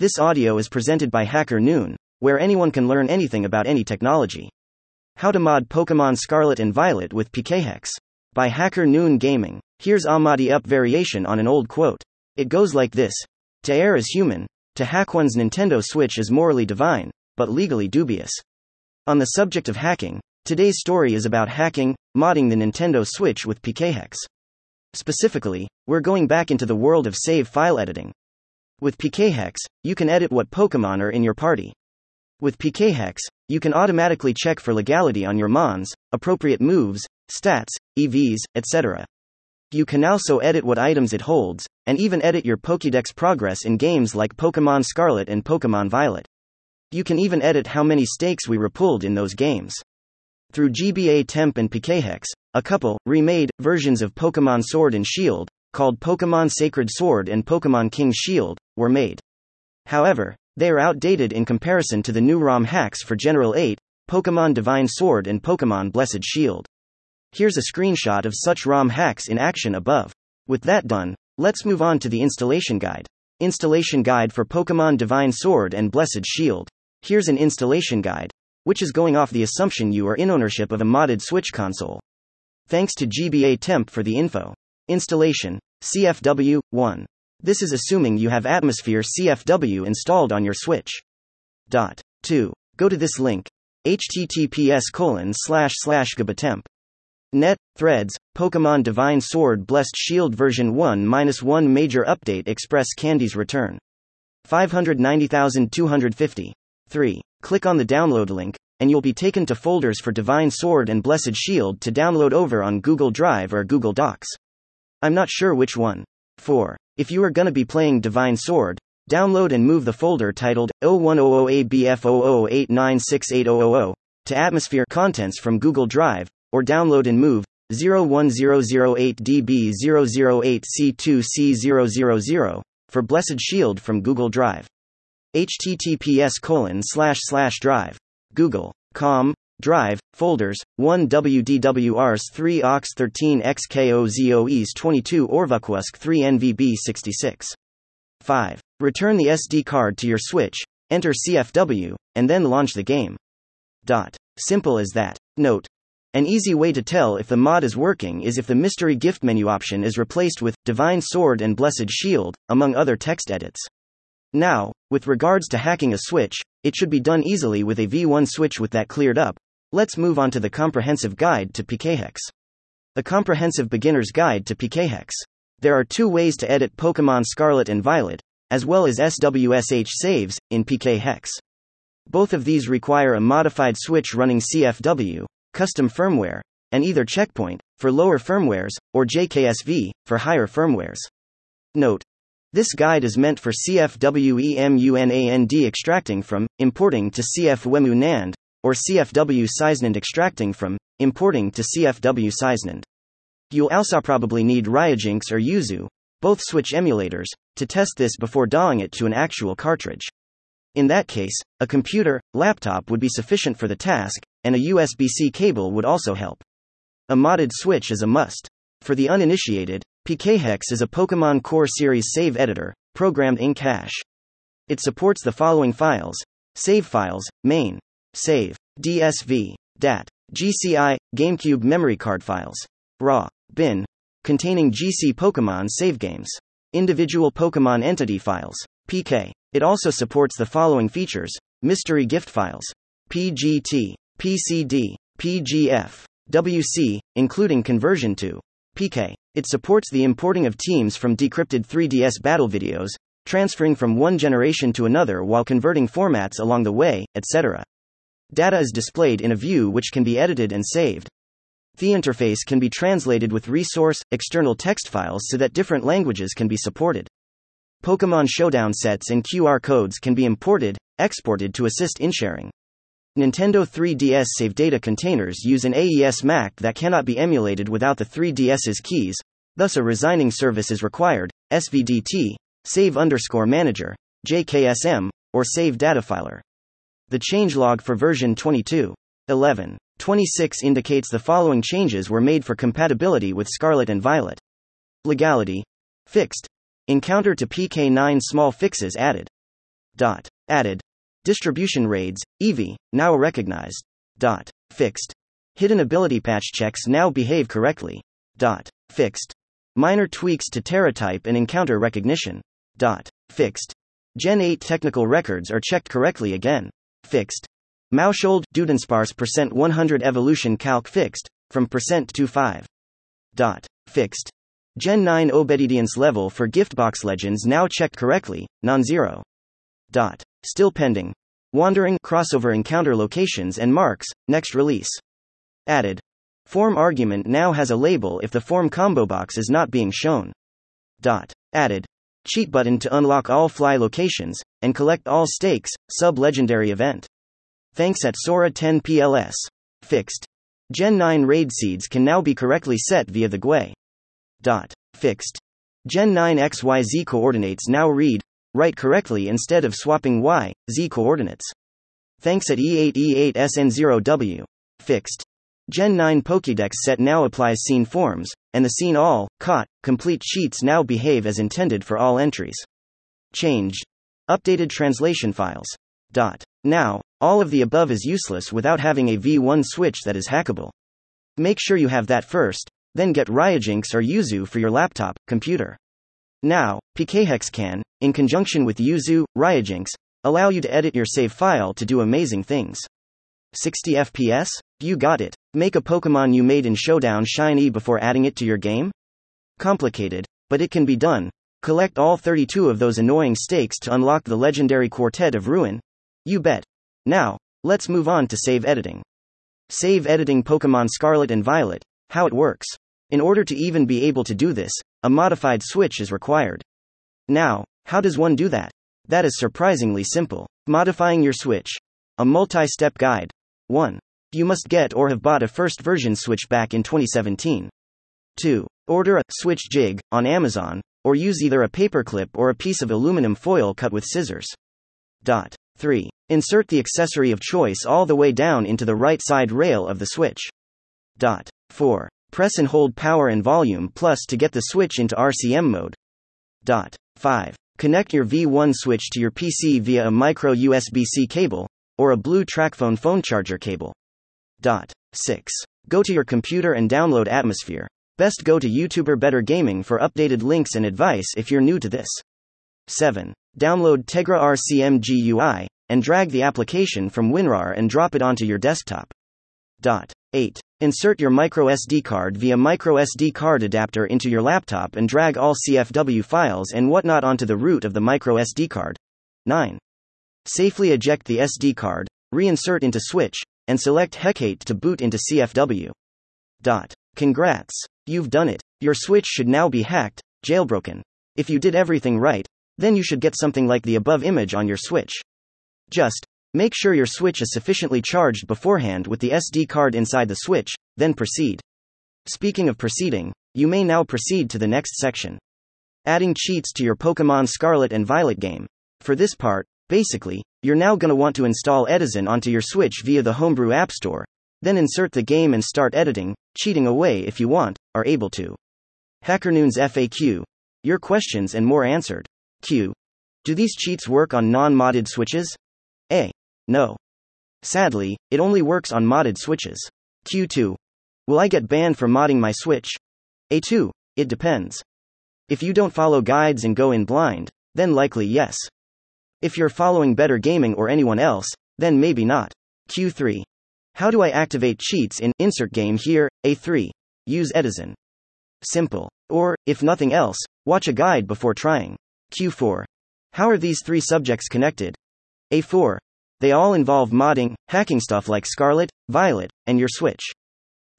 This audio is presented by Hacker Noon, where anyone can learn anything about any technology. How to mod Pokemon Scarlet and Violet with PKHex. By Hacker Noon Gaming. Here's a Modi up variation on an old quote. It goes like this To err is human, to hack one's Nintendo Switch is morally divine, but legally dubious. On the subject of hacking, today's story is about hacking, modding the Nintendo Switch with PKHex. Specifically, we're going back into the world of save file editing. With PKHex, you can edit what Pokemon are in your party. With PKHex, you can automatically check for legality on your Mons, appropriate moves, stats, EVs, etc. You can also edit what items it holds, and even edit your Pokédex progress in games like Pokemon Scarlet and Pokemon Violet. You can even edit how many stakes we repulled in those games. Through GBA Temp and PKHex, a couple, remade, versions of Pokemon Sword and Shield, called Pokemon Sacred Sword and Pokemon King Shield, were made. However, they are outdated in comparison to the new ROM hacks for General 8, Pokemon Divine Sword, and Pokemon Blessed Shield. Here's a screenshot of such ROM hacks in action above. With that done, let's move on to the installation guide. Installation guide for Pokemon Divine Sword and Blessed Shield. Here's an installation guide, which is going off the assumption you are in ownership of a modded Switch console. Thanks to GBA Temp for the info. Installation CFW 1. This is assuming you have Atmosphere CFW installed on your Switch. Dot. 2. Go to this link https colon slash slash gabatemp. Net, Threads, Pokemon Divine Sword Blessed Shield version 1 1 major update Express Candy's return. 590,250. 3. Click on the download link, and you'll be taken to folders for Divine Sword and Blessed Shield to download over on Google Drive or Google Docs. I'm not sure which one. 4. If you are gonna be playing Divine Sword, download and move the folder titled 0100ABF00896800 to Atmosphere Contents from Google Drive, or download and move 01008DB008C2C000 for Blessed Shield from Google Drive. https colon slash slash drive. Google. Drive, folders, 1 WDWRs 3 OX 13 XKOZOEs 22 Orvaquusk 3 NVB 66. 5. Return the SD card to your Switch, enter CFW, and then launch the game. Dot. Simple as that. Note. An easy way to tell if the mod is working is if the mystery gift menu option is replaced with Divine Sword and Blessed Shield, among other text edits. Now, with regards to hacking a switch, it should be done easily with a V1 switch with that cleared up, Let's move on to the comprehensive guide to PKHex. A comprehensive beginner's guide to PKHex. There are two ways to edit Pokemon Scarlet and Violet, as well as SWSH saves, in PKHex. Both of these require a modified switch running CFW, custom firmware, and either checkpoint, for lower firmwares, or JKSV, for higher firmwares. Note. This guide is meant for CFWEMUNAND extracting from, importing to CFWEMU NAND, or CFW SysNAND extracting from, importing to CFW SysNAND. You'll also probably need Ryujinx or Yuzu, both Switch emulators, to test this before dawing it to an actual cartridge. In that case, a computer, laptop would be sufficient for the task, and a USB C cable would also help. A modded Switch is a must. For the uninitiated, PKHex is a Pokemon Core Series save editor, programmed in cache. It supports the following files save files, main, Save. DSV. DAT. GCI, GameCube memory card files. RAW. Bin. Containing GC Pokemon save games. Individual Pokemon entity files. PK. It also supports the following features mystery gift files. PGT. PCD. PGF. WC, including conversion to PK. It supports the importing of teams from decrypted 3DS battle videos, transferring from one generation to another while converting formats along the way, etc. Data is displayed in a view which can be edited and saved. The interface can be translated with resource, external text files so that different languages can be supported. Pokemon Showdown sets and QR codes can be imported, exported to assist in sharing. Nintendo 3DS save data containers use an AES MAC that cannot be emulated without the 3DS's keys, thus a resigning service is required, SVDT, save underscore manager, JKSM, or save data filer. The changelog for version 22.11.26 26 indicates the following changes were made for compatibility with Scarlet and Violet. Legality. Fixed. Encounter to PK9 small fixes added. Dot. Added. Distribution raids, Eevee, now recognized. Dot. Fixed. Hidden ability patch checks now behave correctly. Dot. Fixed. Minor tweaks to Tera Type and encounter recognition. Dot. Fixed. Gen 8 technical records are checked correctly again. Fixed. Maushold Dudunsparce percent 100 evolution calc fixed, from percent 25. Dot. Fixed. Gen 9 obedience level for giftbox legends now checked correctly, non-zero. Dot. Still pending. Wandering crossover encounter locations and marks, next release. Added. Form argument now has a label if the form combo box is not being shown. Dot. Added. Cheat button to unlock all fly locations, and collect all stakes, sub legendary event. Thanks at Sora 10 PLS. Fixed. Gen 9 raid seeds can now be correctly set via the GUI. Dot. Fixed. Gen 9 XYZ coordinates now read, write correctly instead of swapping Y, Z coordinates. Thanks at E8E8SN0W. Fixed. Gen 9 Pokédex set now applies seen forms, and the seen all, caught, complete sheets now behave as intended for all entries. Changed. Updated translation files. Dot. Now, all of the above is useless without having a V1 switch that is hackable. Make sure you have that first, then get Ryujinx or Yuzu for your laptop, computer. Now, PKHex can, in conjunction with Yuzu, Ryujinx, allow you to edit your save file to do amazing things. 60 FPS? You got it. Make a Pokemon you made in Showdown shiny before adding it to your game? Complicated, but it can be done. Collect all 32 of those annoying stakes to unlock the legendary Quartet of Ruin? You bet. Now, let's move on to save editing. Save editing Pokemon Scarlet and Violet, how it works. In order to even be able to do this, a modified switch is required. Now, how does one do that? That is surprisingly simple. Modifying your switch. A multi step guide. 1. You must get or have bought a first version switch back in 2017. 2. Order a switch jig on Amazon, or use either a paperclip or a piece of aluminum foil cut with scissors. Dot. 3. Insert the accessory of choice all the way down into the right side rail of the switch. Dot. 4. Press and hold power and volume plus to get the switch into RCM mode. Dot. 5. Connect your V1 switch to your PC via a micro USB C cable, or a blue TracFone phone charger cable. Dot. 6. Go to your computer and download Atmosphere. Best go to YouTuber Better Gaming for updated links and advice if you're new to this. 7. Download Tegra RCM GUI, and drag the application from WinRAR and drop it onto your desktop. Dot. 8. Insert your microSD card via microSD card adapter into your laptop and drag all CFW files and whatnot onto the root of the microSD card. 9. Safely eject the SD card, reinsert into switch, and select Hekate to boot into CFW. Dot. Congrats. You've done it. Your switch should now be hacked, jailbroken. If you did everything right, then you should get something like the above image on your switch. Just make sure your switch is sufficiently charged beforehand with the SD card inside the switch, then proceed. Speaking of proceeding, you may now proceed to the next section. Adding cheats to your Pokemon Scarlet and Violet game. For this part, basically, you're now to want to install EdiZon onto your Switch via the Homebrew App Store, then insert the game and start editing, cheating away if you want, are able to. HackerNoon's FAQ. Your questions and more answered. Q. Do these cheats work on non modded switches? A. No. Sadly, it only works on modded switches. Q2. Will I get banned for modding my switch? A2. It depends. If you don't follow guides and go in blind, then likely yes. If you're following Better Gaming or anyone else, then maybe not. Q3. How do I activate cheats in Insert Game here? A3. Use EdiZon. Simple. Or, if nothing else, watch a guide before trying. Q4. How are these three subjects connected? A4. They all involve modding, hacking stuff like Scarlet, Violet, and your Switch.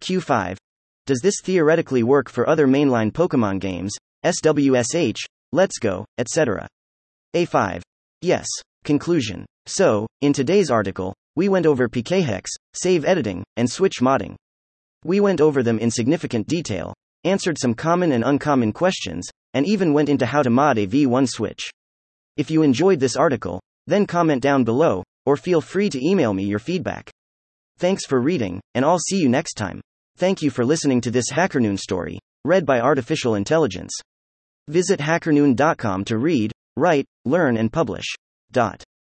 Q5. Does this theoretically work for other mainline Pokemon games, SWSH, Let's Go, etc.? A5. Yes. Conclusion. So, in today's article, we went over PKHex, save editing, and switch modding. We went over them in significant detail, answered some common and uncommon questions, and even went into how to mod a V1 switch. If you enjoyed this article, then comment down below, or feel free to email me your feedback. Thanks for reading, and I'll see you next time. Thank you for listening to this HackerNoon story, read by Artificial Intelligence. Visit hackernoon.com to read, write, learn, and publish. Dot.